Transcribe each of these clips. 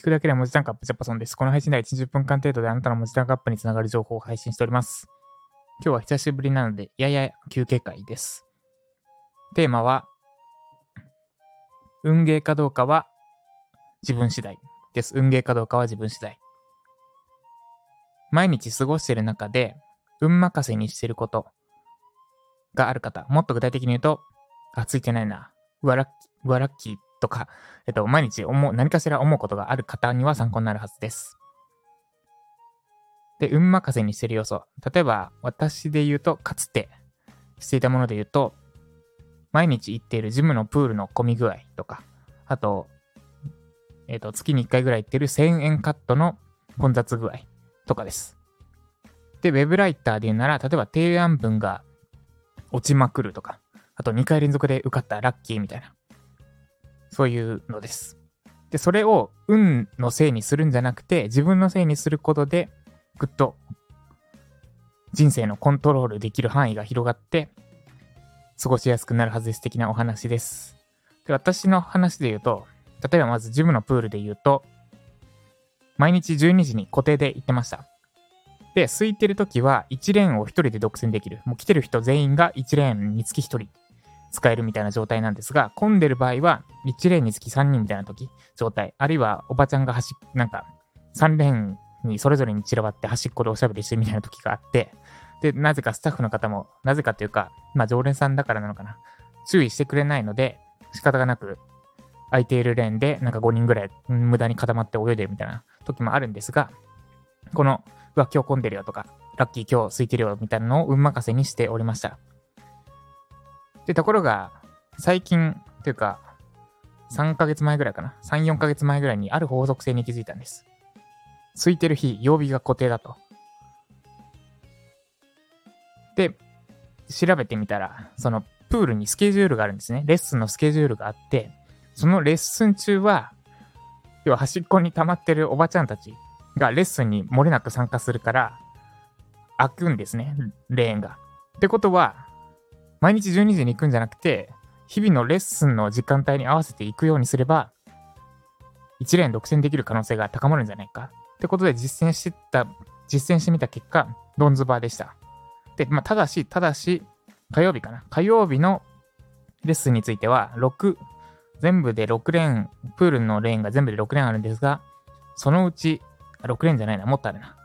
聞くだけで文字単価アップジャパソンです。この配信では1、0分間程度であなたの文字単価アップにつながる情報を配信しております。今日は久しぶりなので、やや休憩会です。テーマは、運ゲーかどうかは自分次第です。運ゲーかどうかは自分次第。毎日過ごしている中で、運任せにしていることがある方、もっと具体的に言うと、あ、ついてないな。うわラッキー、うわラッキーとか、えっと、毎日思う、何かしら思うことがある方には参考になるはずです。で、運任せにしてる要素。例えば、私で言うと、かつてしていたもので言うと、毎日行っているジムのプールの混み具合とか、あと、えっ、ー、と、月に1回ぐらい行ってる1000円カットの混雑具合とかです。で、ウェブライターで言うなら、例えば提案文が落ちまくるとか、あと2回連続で受かったラッキーみたいな。そういうのです。で、それを運のせいにするんじゃなくて、自分のせいにすることで、ぐっと人生のコントロールできる範囲が広がって、過ごしやすくなるはずです的なお話です。で、私の話で言うと、例えばまずジムのプールで言うと、毎日12時に固定で行ってました。で、空いてる時は1レーンを1人で独占できる。もう来てる人全員が1レーンにつき1人使えるみたいな状態なんですが、混んでる場合は1レーンにつき3人みたいな時、状態。あるいはおばちゃんが走なんか3レーンにそれぞれに散らばって端っこでおしゃべりしてるみたいな時があって、で、なぜかスタッフの方も、なぜかというか、まあ常連さんだからなのかな。注意してくれないので、仕方がなく空いているレーンでなんか5人ぐらい無駄に固まって泳いでるみたいな時もあるんですが、この、うわ、今日混んでるよとか、ラッキー今日空いてるよみたいなのを運任せにしておりました。で、ところが、最近というか、3ヶ月前ぐらいかな。3、4ヶ月前ぐらいにある法則性に気づいたんです。空いてる日、曜日が固定だと。で、調べてみたら、そのプールにスケジュールがあるんですね。レッスンのスケジュールがあって、そのレッスン中は、要は端っこに溜まってるおばちゃんたちがレッスンに漏れなく参加するから、開くんですね、レーンが。ってことは、毎日12時に行くんじゃなくて、日々のレッスンの時間帯に合わせて行くようにすれば、1レーン独占できる可能性が高まるんじゃないか。ってことで実践してた、実践してみた結果、ドンズバーでした。で、まあ、ただし、ただし、火曜日かな。火曜日のレッスンについては、6、全部で6レーン、プールのレーンが全部で6レーンあるんですが、そのうち、6レーンじゃないな、もっとあるな。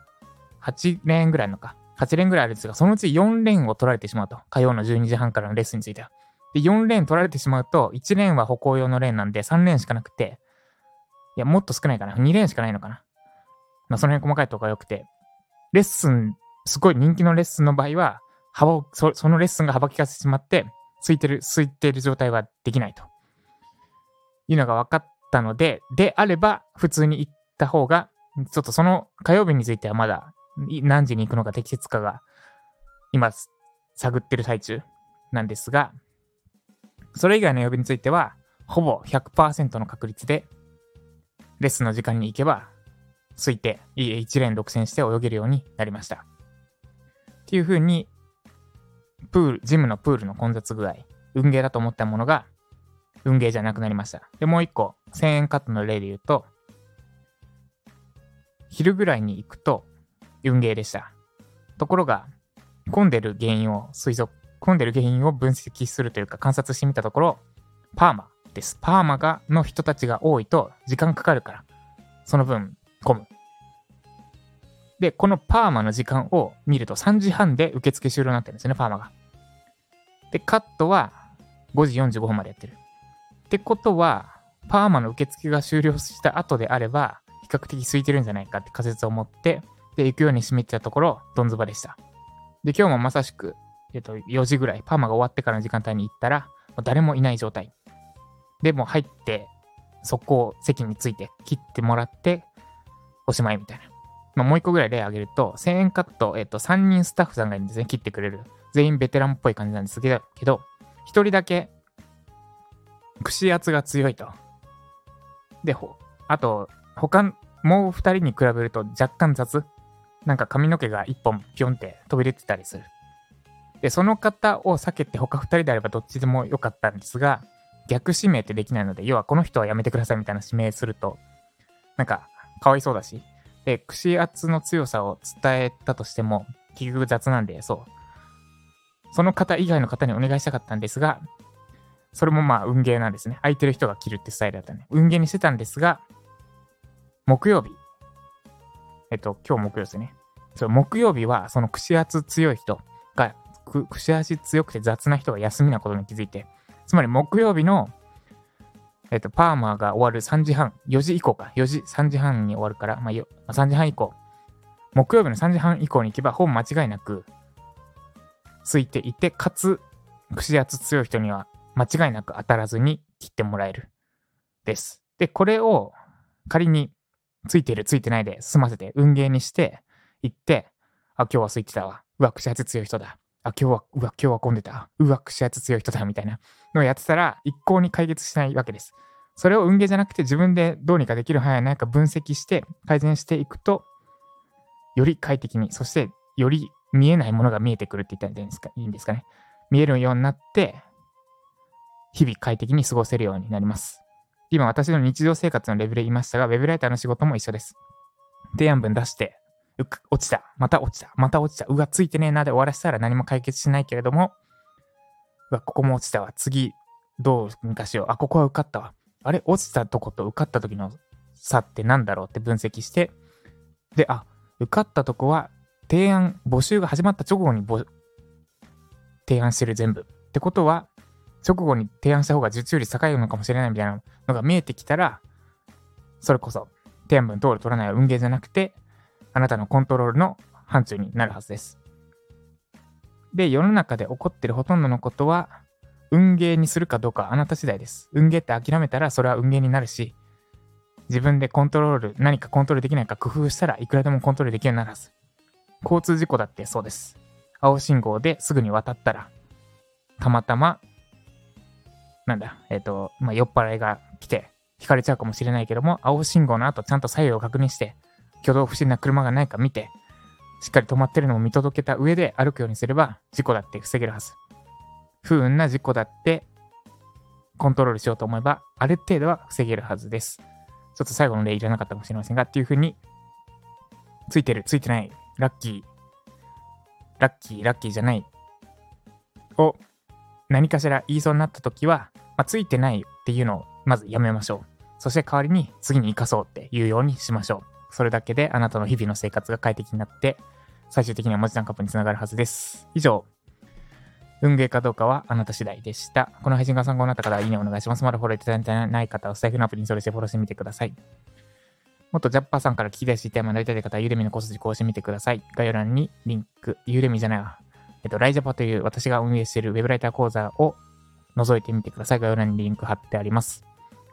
8レーンぐらいのか。8レーンぐらいあるんですが、そのうち4レーンを取られてしまうと。火曜の12時半からのレッスンについては。で、4レーン取られてしまうと、1レーンは歩行用のレーンなんで、3レーンしかなくて、いや、もっと少ないかな。2レーンしかないのかな。まあ、その辺細かいとこが良くて、レッスン、すごい人気のレッスンの場合は、幅を、そそのレッスンが幅利かせてしまって、空いてる、空いてる状態はできないと。いうのが分かったので、であれば、普通に行った方が、ちょっとその火曜日についてはまだ何時に行くのが適切かが、今、探ってる最中なんですが、それ以外の曜日については、ほぼ100%の確率で、レッスンの時間に行けば、空いて、1レーン独占して泳げるようになりました。っていう風に、プール、ジムのプールの混雑具合、運ゲーだと思ったものが、運ゲーじゃなくなりました。で、もう一個、1000円カットの例で言うと、昼ぐらいに行くと、運ゲーでした。ところが、混んでる原因を推測、混んでる原因を分析するというか観察してみたところ、パーマです。パーマが、の人たちが多いと時間かかるから、その分混む。で、このパーマの時間を見ると3時半で受付終了になってるんですよね、パーマが。で、カットは5時45分までやってる。ってことは、パーマの受付が終了した後であれば、比較的空いてるんじゃないかって仮説を持って、で、行くように締めてたところ、どんずばでした。で、今日もまさしく、えっと、4時ぐらい、パーマが終わってからの時間帯に行ったら、誰もいない状態。で、も入って、速攻席について切ってもらって、おしまいみたいな。まあ、もう一個ぐらい例挙げると、1000円カット、えっと、3人スタッフさんがいるんですね。切ってくれる。全員ベテランっぽい感じなんですけど、1人だけ、串圧が強いと。で、ほ、あと、他、もう2人に比べると若干雑。なんか髪の毛が1本ピョンって飛び出てたりする。で、その方を避けて他2人であればどっちでもよかったんですが、逆指名ってできないので、要はこの人はやめてくださいみたいな指名すると、なんか、かわいそうだし。で、串圧の強さを伝えたとしても、結局雑なんで、そう。その方以外の方にお願いしたかったんですが、それもまあ運ゲーなんですね。空いてる人が着るってスタイルだったね。運ゲーにしてたんですが、木曜日。えっと、今日木曜ですね。そう、木曜日はその串圧強い人が、串圧強くて雑な人が休みなことに気づいて、つまり木曜日の、えっと、パーマーが終わる3時半、4時以降か、4時、3時半に終わるから、まあ、よ3時半以降、木曜日の3時半以降に行けば、ほぼ間違いなく、ついていて、かつ、串圧強い人には間違いなく当たらずに切ってもらえる。です。で、これを仮についてるついてないで済ませて運ゲーにして行って、あ、今日は空いてたわ。うわ、串圧強い人だ。あ、今日は、うわ、今日は混んでた。うわ、串圧強い人だ。みたいなのをやってたら一向に解決しないわけです。それを運ゲーじゃなくて自分でどうにかできる範囲内か分析して改善していくと、より快適に、そしてより見えないものが見えてくるって言ったらいいんですかいいんですかね。見えるようになって、日々快適に過ごせるようになります。今私の日常生活のレベルで言いましたが、ウェブライターの仕事も一緒です。提案文出して、落ちた、また落ちた、また落ちた、うわ、ついてねえなで終わらせたら何も解決しないけれども、うわ、ここも落ちたわ、次、どうにかしよう。あ、ここは受かったわ。あれ、落ちたとこと受かった時の差って何だろうって分析して、で、あ、受かったとこは提案、募集が始まった直後に提案してる全部。ってことは、直後に提案した方が受注率高いのかもしれないみたいなのが見えてきたら、それこそ提案文通る取らないは運ゲーじゃなくて、あなたのコントロールの範疇になるはずです。で、世の中で起こってるほとんどのことは、運ゲーにするかどうかあなた次第です。運ゲーって諦めたらそれは運ゲーになるし、自分でコントロール、何かコントロールできないか工夫したらいくらでもコントロールできるようになるはず。交通事故だってそうです。青信号ですぐに渡ったら、たまたま、なんだ、えっ、ー、と、まあ、酔っ払いが来て、引かれちゃうかもしれないけども、青信号の後ちゃんと左右を確認して、挙動不審な車がないか見て、しっかり止まってるのを見届けた上で歩くようにすれば、事故だって防げるはず。不運な事故だって、コントロールしようと思えば、ある程度は防げるはずです。ちょっと最後の例いらなかったかもしれませんが、っていう風に、ついてる、ついてない、ラッキー、ラッキー、ラッキーじゃないを何かしら言いそうになった時は、まあ、ついてないっていうのをまずやめましょう。そして代わりに次に生かそうっていうようにしましょう。それだけであなたの日々の生活が快適になって、最終的には文字タンカップにつながるはずです。以上、運ゲーかどうかはあなた次第でした。この配信が参考になった方は、いいねお願いします。まだフォローいただいてない方は、スタイフのアプリにそれしてフォローしてみてください。もっとジャッパーさんから聞き出しテーマになりたい方は、ユーレミのコスジ更新見てください。概要欄にリンク、ユーレミじゃないわ。えっと、ライジャパという私が運営しているウェブライター講座を覗いてみてください。概要欄にリンク貼ってあります。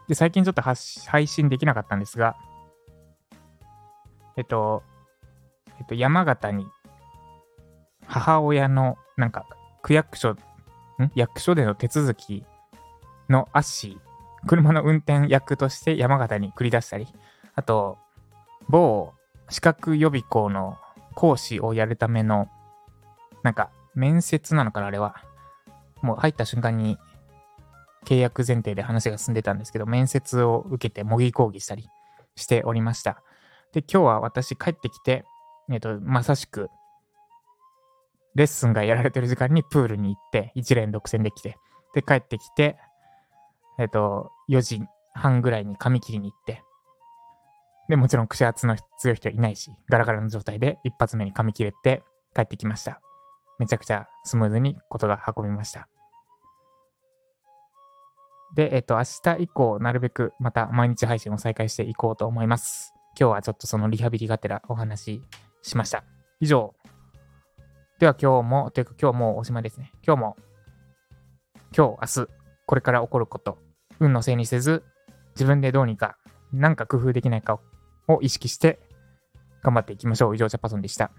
で、最近ちょっと配信できなかったんですが、えっと、えっと、山形に母親のなんか区役所、ん？役所での手続きのアッシー、車の運転役として山形に繰り出したり、あと、某資格予備校の講師をやるための、なんか、面接なのかな、あれは。もう入った瞬間に契約前提で話が進んでたんですけど、面接を受けて模擬講義したりしておりました。で、今日は私帰ってきて、えっ、と、まさしく、レッスンがやられてる時間にプールに行って、一連独占できて、で、帰ってきて、えっ、と、4時半ぐらいに髪切りに行って、で、もちろん串圧の強い人いないし、ガラガラの状態で一発目に噛み切れて帰ってきました。めちゃくちゃスムーズにことが運びました。で、えっと、明日以降、なるべくまた毎日配信を再開していこうと思います。今日はちょっとそのリハビリがてらお話ししました。以上。では今日も、というか今日もうおしまいですね。今日も、今日、明日、これから起こること、運のせいにせず、自分でどうにか、なんか工夫できないかを意識して頑張っていきましょう。以上、ジャパソンでした。